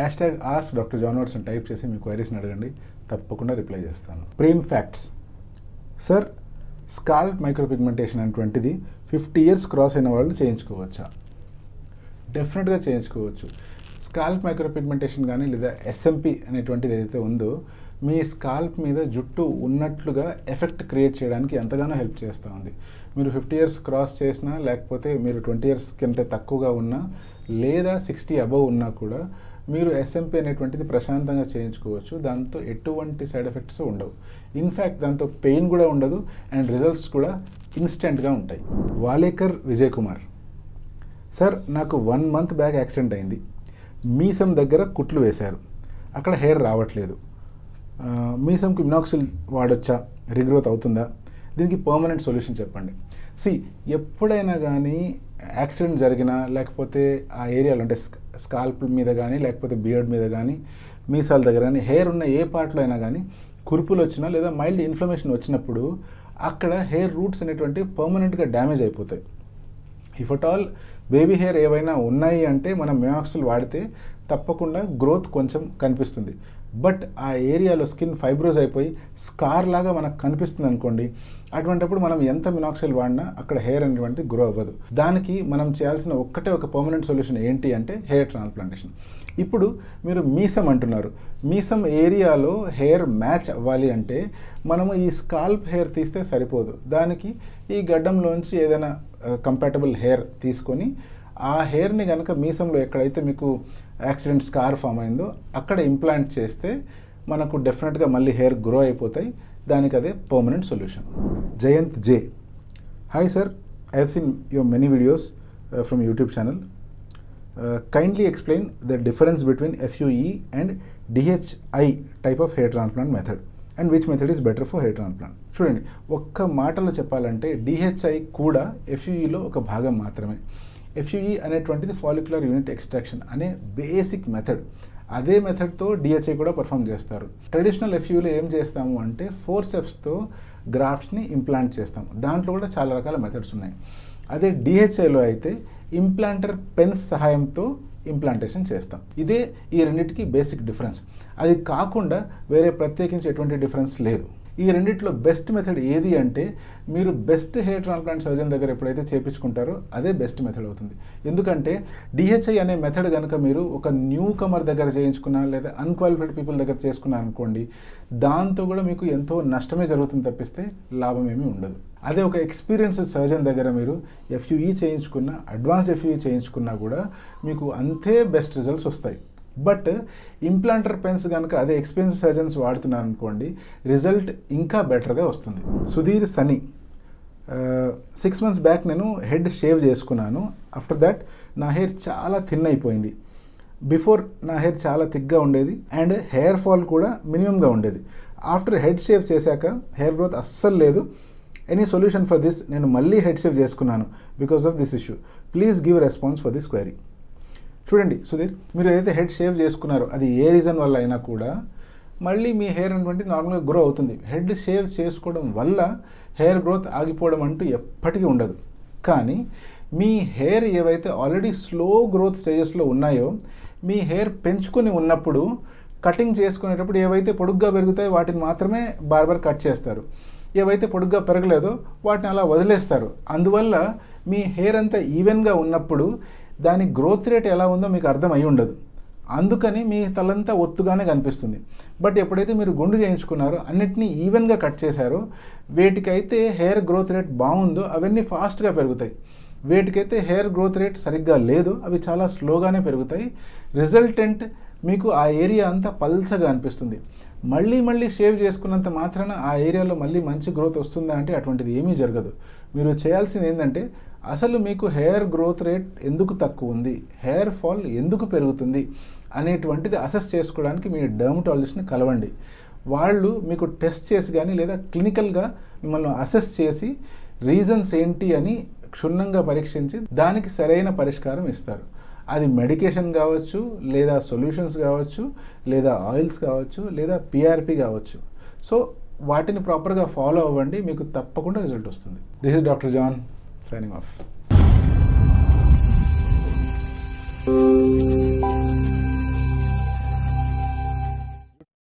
Hash tag ask doctor John Watson అని type చేసి మీ క్వైరీస్ని అడగండి. తప్పకుండా రిప్లై చేస్తాను. Prem facts sir scalp micropigmentation అనేటువంటిది ఫిఫ్టీ ఇయర్స్ క్రాస్ అయిన వాళ్ళు చేయించుకోవచ్చా? డెఫినెట్గా చేయించుకోవచ్చు. స్కాల్ప్ మైక్రోపిగ్మెంటేషన్ కానీ లేదా ఎస్ఎంపి అనేటువంటిది ఏదైతే ఉందో మీ స్కాల్ప్ మీద జుట్టు ఉన్నట్లుగా ఎఫెక్ట్ క్రియేట్ చేయడానికి ఎంతగానో హెల్ప్ చేస్తూ ఉంది. మీరు ఫిఫ్టీ ఇయర్స్ క్రాస్ చేసినా లేకపోతే మీరు ట్వంటీ ఇయర్స్ కంటే తక్కువగా ఉన్నా లేదా సిక్స్టీ అబవ్ ఉన్నా కూడా మీరు ఎస్ఎంపి అనేటువంటిది ప్రశాంతంగా చేయించుకోవచ్చు. దాంతో ఎటువంటి సైడ్ ఎఫెక్ట్స్ ఉండవు. ఇన్ఫ్యాక్ట్ దాంతో పెయిన్ కూడా ఉండదు అండ్ రిజల్ట్స్ కూడా ఇన్స్టెంట్గా ఉంటాయి. వాలేకర్ విజయ్ కుమార్. సార్ నాకు వన్ మంత్ బ్యాక్ యాక్సిడెంట్ అయింది. మీసం దగ్గర కుట్లు వేశారు. అక్కడ హెయిర్ రావట్లేదు. మీసంకి మినాక్సిల్ వాడొచ్చా? రిగ్రోత్ అవుతుందా? దీనికి పర్మనెంట్ సొల్యూషన్ చెప్పండి. సి ఎప్పుడైనా కానీ యాక్సిడెంట్ జరిగినా లేకపోతే ఆ ఏరియాలో అంటే స్కాల్ప్ మీద కానీ లేకపోతే బియర్డ్ మీద కానీ మీసాల దగ్గర కానీ హెయిర్ ఉన్న ఏ పార్ట్లో అయినా కానీ కురుపులు వచ్చినా లేదా మైల్డ్ ఇన్ఫ్లమేషన్ వచ్చినప్పుడు అక్కడ హెయిర్ రూట్స్ అనేటువంటి పర్మనెంట్గా డ్యామేజ్ అయిపోతాయి. If at all baby hair ఏవైనా ఉన్నాయి అంటే మనం మియాక్సిల్ వాడితే తప్పకుండా గ్రోత్ కొంచెం కనిపిస్తుంది. బట్ ఆ ఏరియాలో స్కిన్ ఫైబ్రోజ్ అయిపోయి స్కార్ లాగా మనకు కనిపిస్తుంది అనుకోండి అటువంటిప్పుడు మనం ఎంత మినాక్సిల్ వాడినా అక్కడ హెయిర్ అనేటువంటి గ్రో అవ్వదు. దానికి మనం చేయాల్సిన ఒక్కటే ఒక పర్మనెంట్ సొల్యూషన్ ఏంటి అంటే హెయిర్ ట్రాన్స్ప్లాంటేషన్. ఇప్పుడు మీరు మీసం అంటున్నారు. మీసం ఏరియాలో హెయిర్ మ్యాచ్ అవ్వాలి అంటే మనము ఈ స్కాల్ప్ హెయిర్ తీస్తే సరిపోదు. దానికి ఈ గడ్డంలోంచి ఏదైనా కంపాటబుల్ హెయిర్ తీసుకొని ఆ హెయిర్ని కనుక మీసంలో ఎక్కడైతే మీకు యాక్సిడెంట్ స్కార్ ఫామ్ అయిందో అక్కడ ఇంప్లాంట్ చేస్తే మనకు డెఫినెట్గా మళ్ళీ హెయిర్ గ్రో అయిపోతాయి. దానికి అదే permanent solution. Jayant J. Hi sir. I have seen your many videos uh, from YouTube channel. Kindly explain the difference between FUE and DHI type of hair transplant method and which method is better for hair transplant చూడండి ఒక్క మాటలో చెప్పాలంటే DHI కూడా ఎఫ్యూఈలో ఒక భాగం మాత్రమే. FUE అనేటువంటిది follicular unit extraction అనే బేసిక్ మెథడ్ అదే మెథడ్తో డిహెచ్ఐ కూడా పర్ఫామ్ చేస్తారు. ట్రెడిషనల్ ఎఫ్యూలో ఏం చేస్తాము అంటే ఫోర్ స్టెప్స్తో గ్రాఫ్ట్స్ని ఇంప్లాంట్ చేస్తాం. దాంట్లో కూడా చాలా రకాల మెథడ్స్ ఉన్నాయి. అదే డిహెచ్ఐలో అయితే ఇంప్లాంటర్ పెన్స్ సహాయంతో ఇంప్లాంటేషన్ చేస్తాం. ఇదే ఈ రెండింటికి బేసిక్ డిఫరెన్స్ అది కాకుండా వేరే ప్రత్యేకించి ఎటువంటి డిఫరెన్స్ లేదు. ఈ రెండిట్లో బెస్ట్ మెథడ్ ఏది అంటే మీరు బెస్ట్ హెయిర్ ట్రాన్స్ప్లాంట్ సర్జన్ దగ్గర ఎప్పుడైతే చేపించుకుంటారో అదే బెస్ట్ మెథడ్ అవుతుంది. ఎందుకంటే డిహెచ్ఐ అనే మెథడ్ కనుక మీరు ఒక న్యూ కమర్ దగ్గర చేయించుకున్నా లేదా అన్క్వాలిఫైడ్ పీపుల్ దగ్గర చేసుకున్నారు అనుకోండి దాంతో కూడా మీకు ఎంతో నష్టమే జరుగుతుంది తప్పిస్తే లాభం ఏమీ ఉండదు. అదే ఒక ఎక్స్పీరియన్స్డ్ సర్జన్ దగ్గర మీరు ఎఫ్యూఈ చేయించుకున్న అడ్వాన్స్ ఎఫ్యూఈ చేయించుకున్నా కూడా మీకు అంతే బెస్ట్ రిజల్ట్స్ వస్తాయి. బట్ ఇంప్లాంటర్ పెన్స్ కనుక అదే ఎక్స్పెన్సివ్ సర్జన్స్ వాడుతున్నారు అనుకోండి రిజల్ట్ ఇంకా బెటర్గా వస్తుంది. Sudhir Sani six months back నేను హెడ్ షేవ్ చేసుకున్నాను. ఆఫ్టర్ దాట్ నా హెయిర్ చాలా థిన్ అయిపోయింది. బిఫోర్ నా హెయిర్ చాలా థిక్గా ఉండేది అండ్ హెయిర్ ఫాల్ కూడా మినిమంగా ఉండేది. ఆఫ్టర్ హెడ్ షేవ్ చేశాక హెయిర్ గ్రోత్ అస్సలు లేదు. ఎనీ సొల్యూషన్ ఫర్ దిస్ నేను మళ్ళీ హెడ్ షేవ్ చేసుకున్నాను because of this issue please give response for this query చూడండి సుధీర్ మీరు ఏదైతే హెడ్ షేవ్ చేసుకున్నారో అది ఏ రీజన్ వల్ల అయినా కూడా మళ్ళీ మీ హెయిర్ అనేటువంటి నార్మల్గా గ్రో అవుతుంది. హెడ్ షేవ్ చేసుకోవడం వల్ల హెయిర్ గ్రోత్ ఆగిపోవడం అంటూ ఎప్పటికీ ఉండదు. కానీ మీ హెయిర్ ఏవైతే ఆల్రెడీ స్లో గ్రోత్ స్టేజెస్లో ఉన్నాయో మీ హెయిర్ పెంచుకొని ఉన్నప్పుడు కటింగ్ చేసుకునేటప్పుడు ఏవైతే పొడుగ్గా పెరుగుతాయో వాటిని మాత్రమే బార్బర్ కట్ చేస్తారు. ఏవైతే పొడుగ్గా పెరగలేదో వాటిని అలా వదిలేస్తారు. అందువల్ల మీ హెయిర్ అంతా ఈవెన్గా ఉన్నప్పుడు దాని గ్రోత్ రేట్ ఎలా ఉందో మీకు అర్థం అయి ఉండదు. అందుకని మీ తలంతా ఒత్తుగానే కనిపిస్తుంది. బట్ ఎప్పుడైతే మీరు గుండు చేయించుకున్నారో అన్నిటినీ ఈవెన్గా కట్ చేశారో వేటికైతే హెయిర్ గ్రోత్ రేట్ బాగుందో అవన్నీ ఫాస్ట్గా పెరుగుతాయి. వేటికైతే హెయిర్ గ్రోత్ రేట్ సరిగ్గా లేదు అవి చాలా స్లోగానే పెరుగుతాయి. రిజల్టెంట్ మీకు ఆ ఏరియా అంతా పల్చగా అనిపిస్తుంది. మళ్ళీ మళ్ళీ షేవ్ చేసుకున్నంత మాత్రాన ఆ ఏరియాలో మళ్ళీ మంచి గ్రోత్ వస్తుందా అంటే అటువంటిది ఏమీ జరగదు. మీరు చేయాల్సింది ఏంటంటే అసలు మీకు హెయిర్ గ్రోత్ రేట్ ఎందుకు తక్కువ ఉంది? హెయిర్ ఫాల్ ఎందుకు పెరుగుతుంది? అనేటువంటిది అసెస్ చేసుకోవడానికి మీ డర్మటాలజిస్ట్ని కలవండి. వాళ్ళు మీకు టెస్ట్ చేసి కానీ లేదా క్లినికల్గా మిమ్మల్ని అసెస్ చేసి రీజన్స్ ఏంటి అని క్షుణ్ణంగా పరీక్షించి దానికి సరైన పరిష్కారం ఇస్తారు. అది మెడికేషన్ కావచ్చు లేదా సొల్యూషన్స్ కావచ్చు లేదా ఆయిల్స్ కావచ్చు లేదా పిఆర్పి కావచ్చు. సో వాటిని ప్రాపర్గా ఫాలో అవ్వండి మీకు తప్పకుండా రిజల్ట్ వస్తుంది. This is doctor John. Signing off.